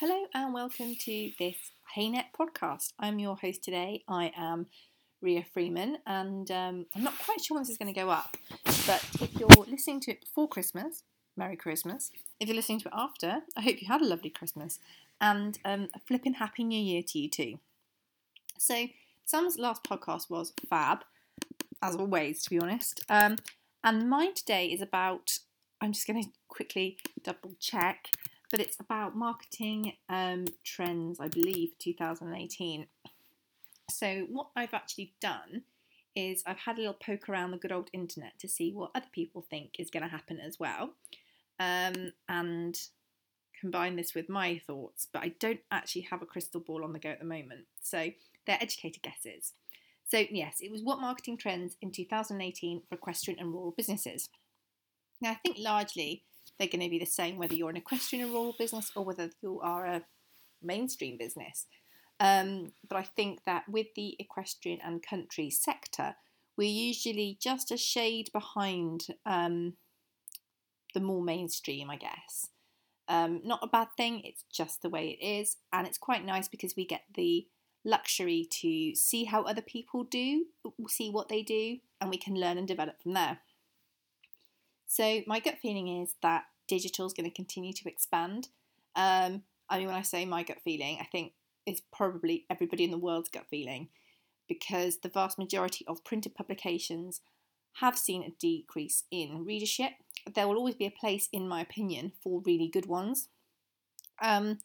Hello and welcome to this Haynet podcast. I'm your host today. I am Rhea Freeman, and um, I'm not quite sure when this is going to go up, but if you're listening to it before Christmas, Merry Christmas. If you're listening to it after, I hope you had a lovely Christmas and um, a flipping Happy New Year to you too. So, Sam's last podcast was fab, as always, to be honest. Um, and mine today is about, I'm just going to quickly double check but it's about marketing um, trends, I believe, 2018. So, what I've actually done is I've had a little poke around the good old internet to see what other people think is going to happen as well, um, and combine this with my thoughts. But I don't actually have a crystal ball on the go at the moment, so they're educated guesses. So, yes, it was what marketing trends in 2018 for equestrian and rural businesses. Now, I think largely they're going to be the same whether you're an equestrian and rural business or whether you are a mainstream business. Um, but I think that with the equestrian and country sector, we're usually just a shade behind um, the more mainstream, I guess. Um, not a bad thing, it's just the way it is. And it's quite nice because we get the luxury to see how other people do, see what they do, and we can learn and develop from there. So my gut feeling is that digital is going to continue to expand. Um, I mean, when I say my gut feeling, I think it's probably everybody in the world's gut feeling because the vast majority of printed publications have seen a decrease in readership. There will always be a place, in my opinion, for really good ones. Um,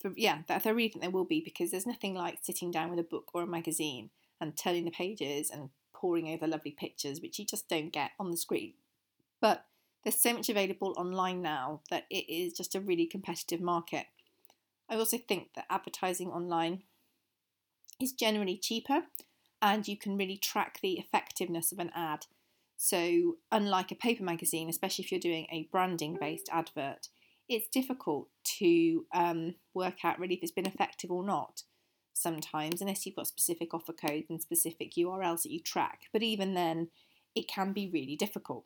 for, yeah, I really think there will be because there's nothing like sitting down with a book or a magazine and turning the pages and poring over lovely pictures, which you just don't get on the screen. But there's so much available online now that it is just a really competitive market. I also think that advertising online is generally cheaper and you can really track the effectiveness of an ad. So, unlike a paper magazine, especially if you're doing a branding based advert, it's difficult to um, work out really if it's been effective or not sometimes, unless you've got specific offer codes and specific URLs that you track. But even then, it can be really difficult.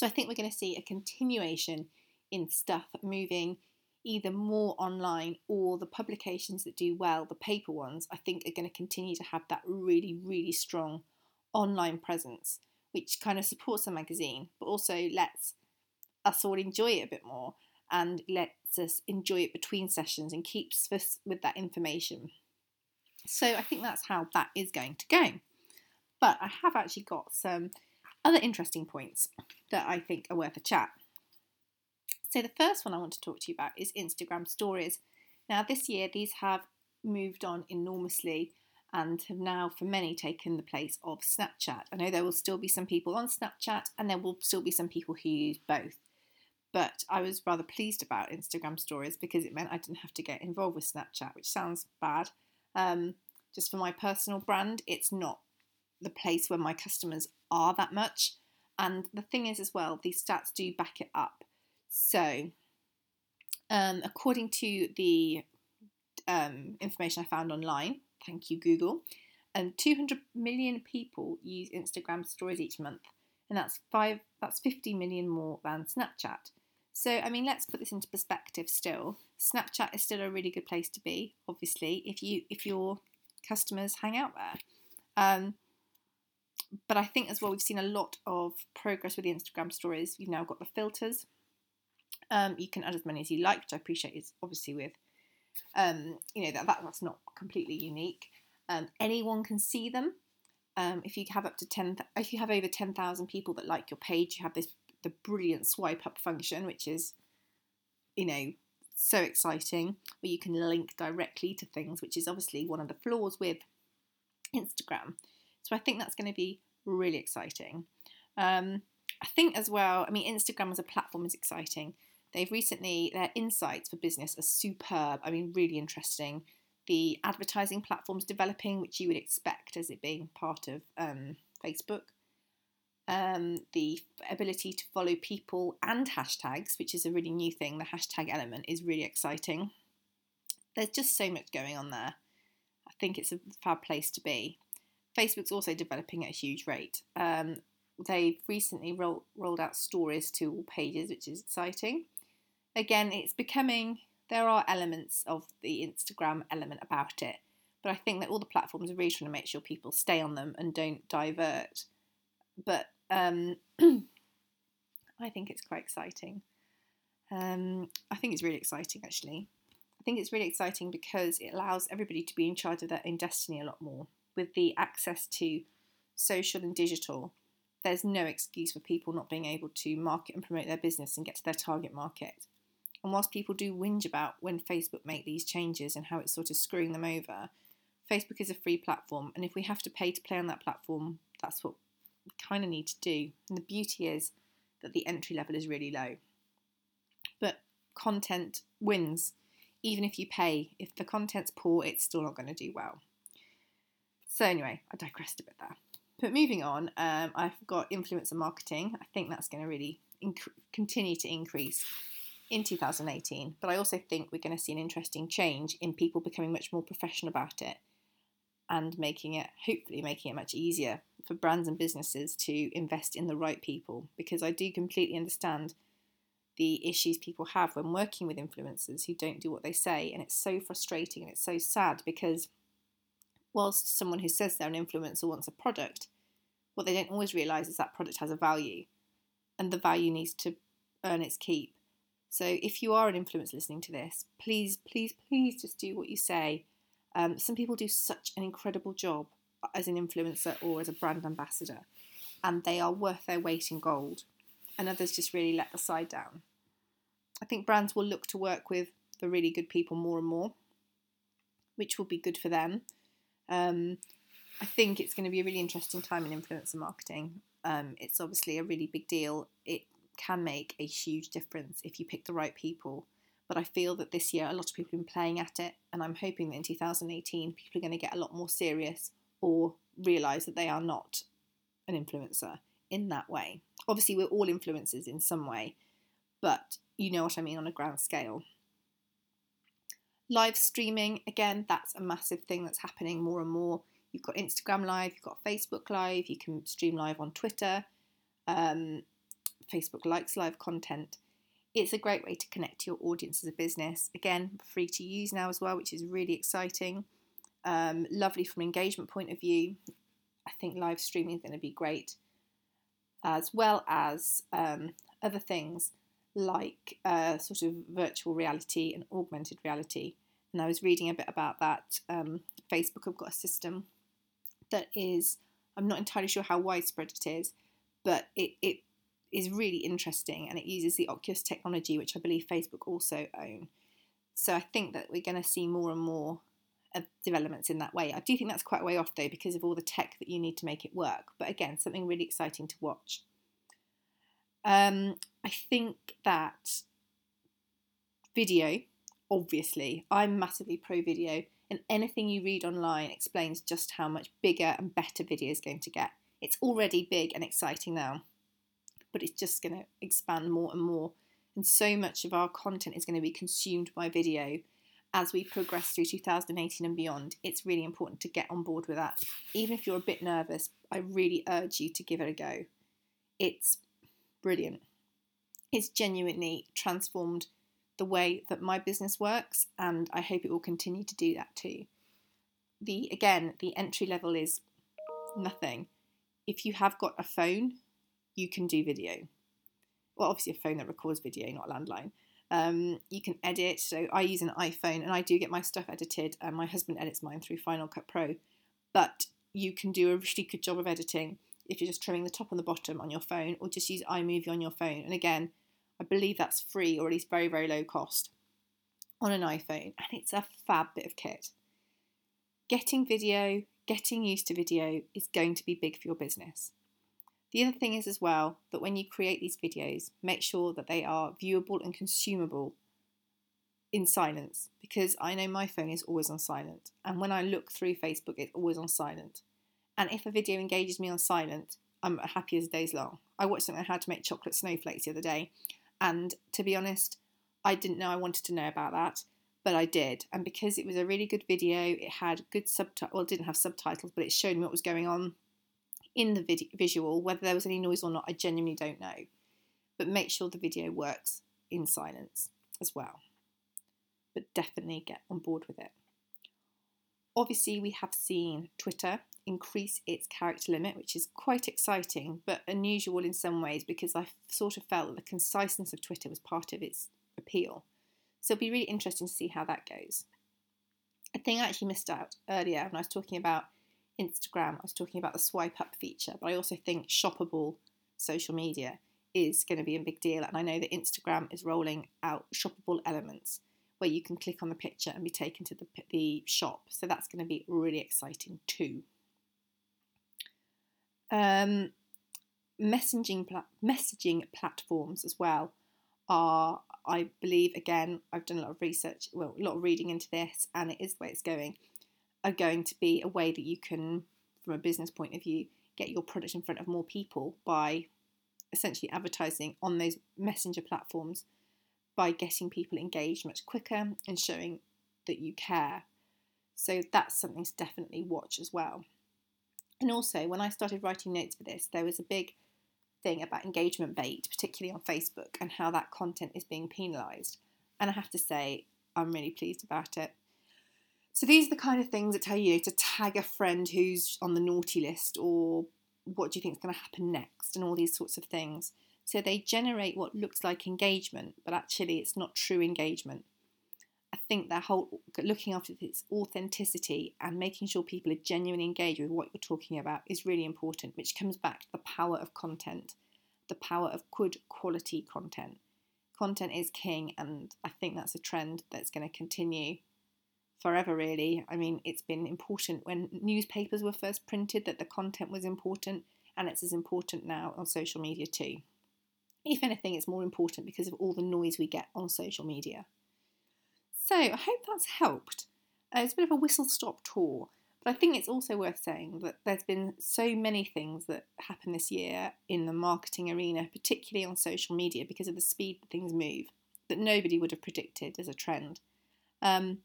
So I think we're going to see a continuation in stuff moving either more online or the publications that do well, the paper ones, I think are going to continue to have that really, really strong online presence, which kind of supports the magazine, but also lets us all enjoy it a bit more and lets us enjoy it between sessions and keeps us with that information. So I think that's how that is going to go. But I have actually got some other interesting points that I think are worth a chat. So, the first one I want to talk to you about is Instagram stories. Now, this year, these have moved on enormously and have now, for many, taken the place of Snapchat. I know there will still be some people on Snapchat and there will still be some people who use both. But I was rather pleased about Instagram stories because it meant I didn't have to get involved with Snapchat, which sounds bad. Um, just for my personal brand, it's not the place where my customers are that much. And the thing is, as well, these stats do back it up. So, um, according to the um, information I found online, thank you, Google, um, 200 million people use Instagram stories each month, and that's five. That's 50 million more than Snapchat. So, I mean, let's put this into perspective. Still, Snapchat is still a really good place to be. Obviously, if you if your customers hang out there. Um, but I think as well we've seen a lot of progress with the Instagram stories. You've now got the filters. Um, you can add as many as you like, which I appreciate is obviously with um, you know that, that that's not completely unique. Um, anyone can see them. Um, if you have up to ten, if you have over ten thousand people that like your page, you have this the brilliant swipe up function, which is you know so exciting, where you can link directly to things, which is obviously one of the flaws with Instagram. So I think that's going to be really exciting. Um, I think as well, I mean, Instagram as a platform is exciting. They've recently, their insights for business are superb. I mean, really interesting. The advertising platforms developing, which you would expect as it being part of um, Facebook. Um, the ability to follow people and hashtags, which is a really new thing. The hashtag element is really exciting. There's just so much going on there. I think it's a fab place to be. Facebook's also developing at a huge rate. Um, they've recently roll, rolled out stories to all pages, which is exciting. Again, it's becoming there are elements of the Instagram element about it, but I think that all the platforms are really trying to make sure people stay on them and don't divert. But um, I think it's quite exciting. Um, I think it's really exciting actually. I think it's really exciting because it allows everybody to be in charge of their own destiny a lot more. With the access to social and digital, there's no excuse for people not being able to market and promote their business and get to their target market. And whilst people do whinge about when Facebook make these changes and how it's sort of screwing them over, Facebook is a free platform, and if we have to pay to play on that platform, that's what we kind of need to do. And the beauty is that the entry level is really low. But content wins, even if you pay. If the content's poor, it's still not going to do well. So, anyway, I digressed a bit there. But moving on, um, I've got influencer marketing. I think that's going to really inc- continue to increase in 2018. But I also think we're going to see an interesting change in people becoming much more professional about it and making it, hopefully, making it much easier for brands and businesses to invest in the right people. Because I do completely understand the issues people have when working with influencers who don't do what they say. And it's so frustrating and it's so sad because whilst someone who says they're an influencer wants a product, what they don't always realise is that product has a value and the value needs to earn its keep. So if you are an influencer listening to this, please, please, please just do what you say. Um, some people do such an incredible job as an influencer or as a brand ambassador, and they are worth their weight in gold, and others just really let the side down. I think brands will look to work with the really good people more and more, which will be good for them. Um, I think it's going to be a really interesting time in influencer marketing. Um, it's obviously a really big deal. It can make a huge difference if you pick the right people. But I feel that this year a lot of people have been playing at it, and I'm hoping that in 2018 people are going to get a lot more serious or realise that they are not an influencer in that way. Obviously, we're all influencers in some way, but you know what I mean on a grand scale. Live streaming, again, that's a massive thing that's happening more and more. You've got Instagram Live, you've got Facebook Live, you can stream live on Twitter. Um, Facebook likes live content. It's a great way to connect to your audience as a business. Again, free to use now as well, which is really exciting. Um, lovely from an engagement point of view. I think live streaming is going to be great, as well as um, other things like uh, sort of virtual reality and augmented reality. And I was reading a bit about that. Um, Facebook have got a system that is, I'm not entirely sure how widespread it is, but it, it is really interesting and it uses the Oculus technology, which I believe Facebook also own. So I think that we're going to see more and more of developments in that way. I do think that's quite a way off though because of all the tech that you need to make it work. But again, something really exciting to watch. Um, I think that video, obviously, I'm massively pro video, and anything you read online explains just how much bigger and better video is going to get. It's already big and exciting now but it's just going to expand more and more. And so much of our content is going to be consumed by video as we progress through 2018 and beyond. It's really important to get on board with that. Even if you're a bit nervous, I really urge you to give it a go. It's brilliant. It's genuinely transformed the way that my business works, and I hope it will continue to do that too. The again, the entry level is nothing. If you have got a phone, you can do video. Well, obviously, a phone that records video, not landline. Um, you can edit. So I use an iPhone and I do get my stuff edited, and my husband edits mine through Final Cut Pro. But you can do a really good job of editing if you're just trimming the top and the bottom on your phone, or just use iMovie on your phone. And again, I believe that's free or at least very, very low cost on an iPhone, and it's a fab bit of kit. Getting video, getting used to video is going to be big for your business. The other thing is as well that when you create these videos, make sure that they are viewable and consumable in silence because I know my phone is always on silent. And when I look through Facebook, it's always on silent. And if a video engages me on silent, I'm happy as days long. I watched something on how to make chocolate snowflakes the other day. And to be honest, I didn't know I wanted to know about that, but I did. And because it was a really good video, it had good subtitles, well, it didn't have subtitles, but it showed me what was going on in the visual. Whether there was any noise or not, I genuinely don't know. But make sure the video works in silence as well. but definitely get on board with it. Obviously, we have seen Twitter increase its character limit, which is quite exciting but unusual in some ways because I sort of felt that the conciseness of Twitter was part of its appeal. So it'll be really interesting to see how that goes. A thing I actually missed out earlier when I was talking about Instagram, I was talking about the swipe up feature, but I also think shoppable social media is going to be a big deal. And I know that Instagram is rolling out shoppable elements where you can click on the picture and be taken to the, the shop. So that's going to be really exciting too. Um, messaging pla- messaging platforms as well are, I believe, again, I've done a lot of research, well, a lot of reading into this, and it is the way it's going, are going to be a way that you can, from a business point of view, get your product in front of more people by essentially advertising on those messenger platforms by getting people engaged much quicker and showing that you care. So that's something to definitely watch as well. And also, when I started writing notes for this, there was a big thing about engagement bait, particularly on Facebook, and how that content is being penalised. And I have to say, I'm really pleased about it. So these are the kind of things that tell you to tag a friend who's on the naughty list or what do you think is going to happen next and all these sorts of things. So they generate what looks like engagement, but actually it's not true engagement. Think that whole looking after its authenticity and making sure people are genuinely engaged with what you're talking about is really important, which comes back to the power of content, the power of good quality content. Content is king, and I think that's a trend that's going to continue forever, really. I mean, it's been important when newspapers were first printed that the content was important, and it's as important now on social media too. If anything, it's more important because of all the noise we get on social media. So I hope that's helped. Uh, it's a bit of a whistle stop tour, but I think it's also worth saying that there's been so many things that happen this year in the marketing arena, particularly on social media, because of the speed that things move, that nobody would have predicted as a trend. Um,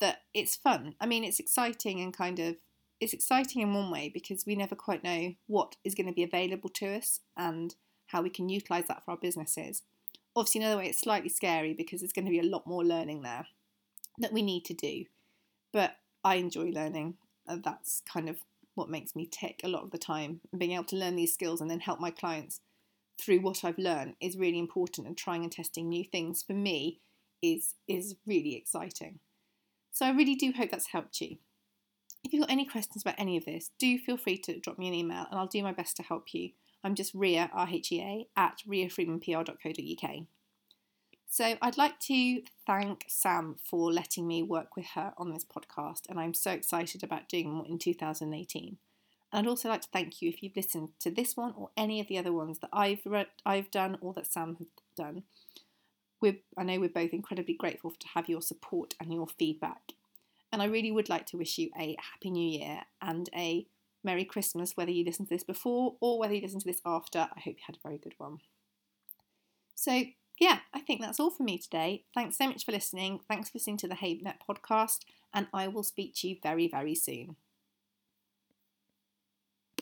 that it's fun. I mean, it's exciting and kind of it's exciting in one way because we never quite know what is going to be available to us and how we can utilize that for our businesses. Obviously, another way, it's slightly scary because there's going to be a lot more learning there that we need to do. But I enjoy learning. That's kind of what makes me tick a lot of the time. Being able to learn these skills and then help my clients through what I've learned is really important. And trying and testing new things for me is is really exciting. So I really do hope that's helped you. If you've got any questions about any of this, do feel free to drop me an email and I'll do my best to help you. I'm just Rhea, R-H-E-A, at rheafreemanpr.co.uk. So I'd like to thank Sam for letting me work with her on this podcast, and I'm so excited about doing more in 2018. And I'd also like to thank you if you've listened to this one or any of the other ones that I've read, I've done or that Sam has done. We're, I know we're both incredibly grateful to have your support and your feedback. And I really would like to wish you a happy new year and a Merry Christmas, whether you listen to this before or whether you listen to this after. I hope you had a very good one. So, yeah, I think that's all for me today. Thanks so much for listening. Thanks for listening to the Haynet podcast, and I will speak to you very, very soon.